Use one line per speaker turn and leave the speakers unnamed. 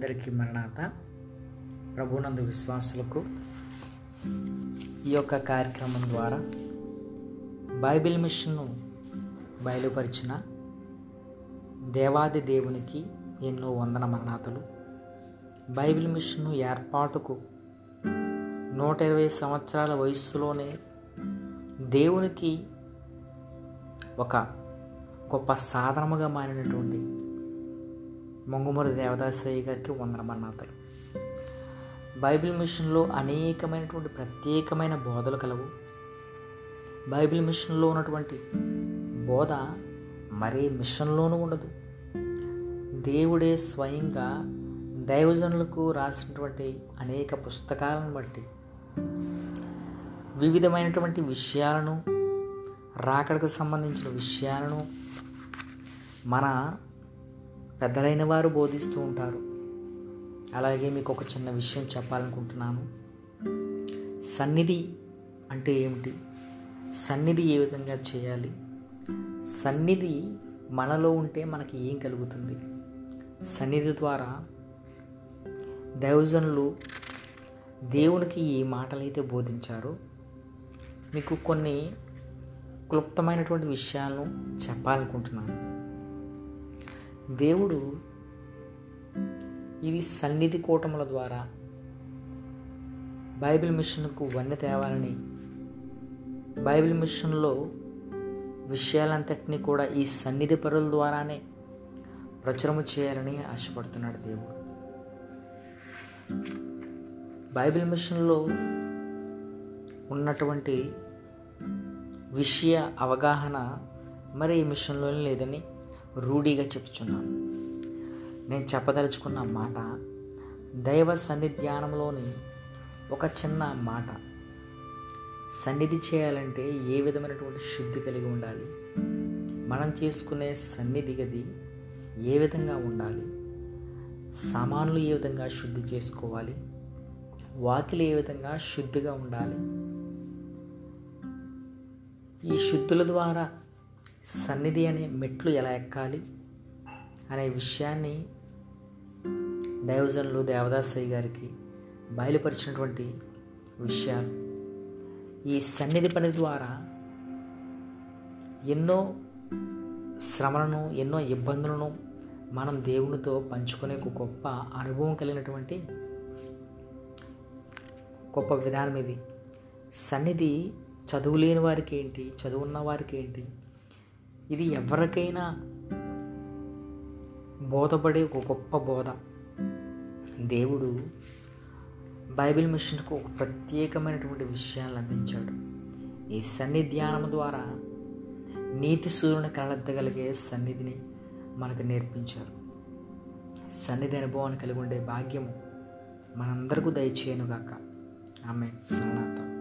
అందరికీ మరణాత. ప్రభునందు విశ్వాసులకు ఈ యొక్క కార్యక్రమం ద్వారా బైబిల్ మిషన్ను బయలుపరిచిన దేవాది దేవునికి ఎన్నో వందన మరణాతలు. బైబిల్ మిషన్ను ఏర్పాటుకు నూట ఇరవై సంవత్సరాల వయస్సులోనే దేవునికి ఒక గొప్ప సాధనముగా మారినటువంటి మొంగుమూరి దేవదాసయ్య గారికి వందన మన్నాతలు బైబిల్ మిషన్లో అనేకమైనటువంటి ప్రత్యేకమైన బోధలు కలవు. బైబిల్ మిషన్లో ఉన్నటువంటి బోధ మరే మిషన్లోనూ ఉండదు. దేవుడే స్వయంగా దైవజనులకు రాసినటువంటి అనేక పుస్తకాలను బట్టి వివిధమైనటువంటి విషయాలను రాకడకు సంబంధించిన విషయాలను మన పెద్దలైన వారు బోధిస్తూ ఉంటారు. అలాగే మీకు ఒక చిన్న విషయం చెప్పాలనుకుంటున్నాను. సన్నిధి అంటే ఏమిటి? సన్నిధి ఏ విధంగా చేయాలి? సన్నిధి మనలో ఉంటే మనకి ఏం కలుగుతుంది? సన్నిధి ద్వారా దైవజనులు దేవునికి ఏ మాటలైతే బోధించారో మీకు కొన్ని క్లుప్తమైనటువంటి విషయాలను చెప్పాలనుకుంటున్నాను. దేవుడు ఇది సన్నిధి కూటముల ద్వారా బైబిల్ మిషన్కు వన్నె తేవాలని బైబిల్ మిషన్లో విషయాలంతటినీ కూడా ఈ సన్నిధి పరుల ద్వారానే ప్రచురము చేయాలని ఆశపడుతున్నాడు దేవుడు. బైబిల్ మిషన్లో ఉన్నటువంటి విషయ అవగాహన మరి ఈ మిషన్లోనే లేదని రూఢీగా చెప్తున్నాను నేను చెప్పదలుచుకున్న మాట దైవ సన్నిధ్యానంలోని ఒక చిన్న మాట. సన్నిధి చేయాలంటే ఏ విధమైనటువంటి శుద్ధి కలిగి ఉండాలి? మనం చేసుకునే సన్నిధి గది ఏ విధంగా ఉండాలి? సామాన్లు ఏ విధంగా శుద్ధి చేసుకోవాలి? వాకిలి ఏ విధంగా శుద్ధిగా ఉండాలి? ఈ శుద్ధుల ద్వారా సన్నిధి అనే మెట్లు ఎలా ఎక్కాలి అనే విషయాన్ని దైవజనులు దేవదాసయ్య గారికి బయలుపరిచినటువంటి విషయాలు. ఈ సన్నిధి పని ద్వారా ఎన్నో శ్రమలను ఎన్నో ఇబ్బందులను మనం దేవునితో పంచుకునే ఒక గొప్ప అనుభవం కలిగినటువంటి గొప్ప విధానం ఇది. సన్నిధి చదువు లేని వారికి ఏంటి? చదువున్న వారికి ఏంటి? ఇది ఎవరికైనా బోధపడే ఒక గొప్ప బోధ. దేవుడు బైబిల్ మిషన్కు ఒక ప్రత్యేకమైనటువంటి విషయాలను అందించాడు. ఈ సన్నిధ్యానం ద్వారా నీతి సూర్యుని కలెత్తగలిగే సన్నిధిని మనకు నేర్పించారు సన్నిధి అనుభవాన్ని కలిగి ఉండే భాగ్యము మనందరికీ దయచేయనుగాక. ఆమె మరణార్థం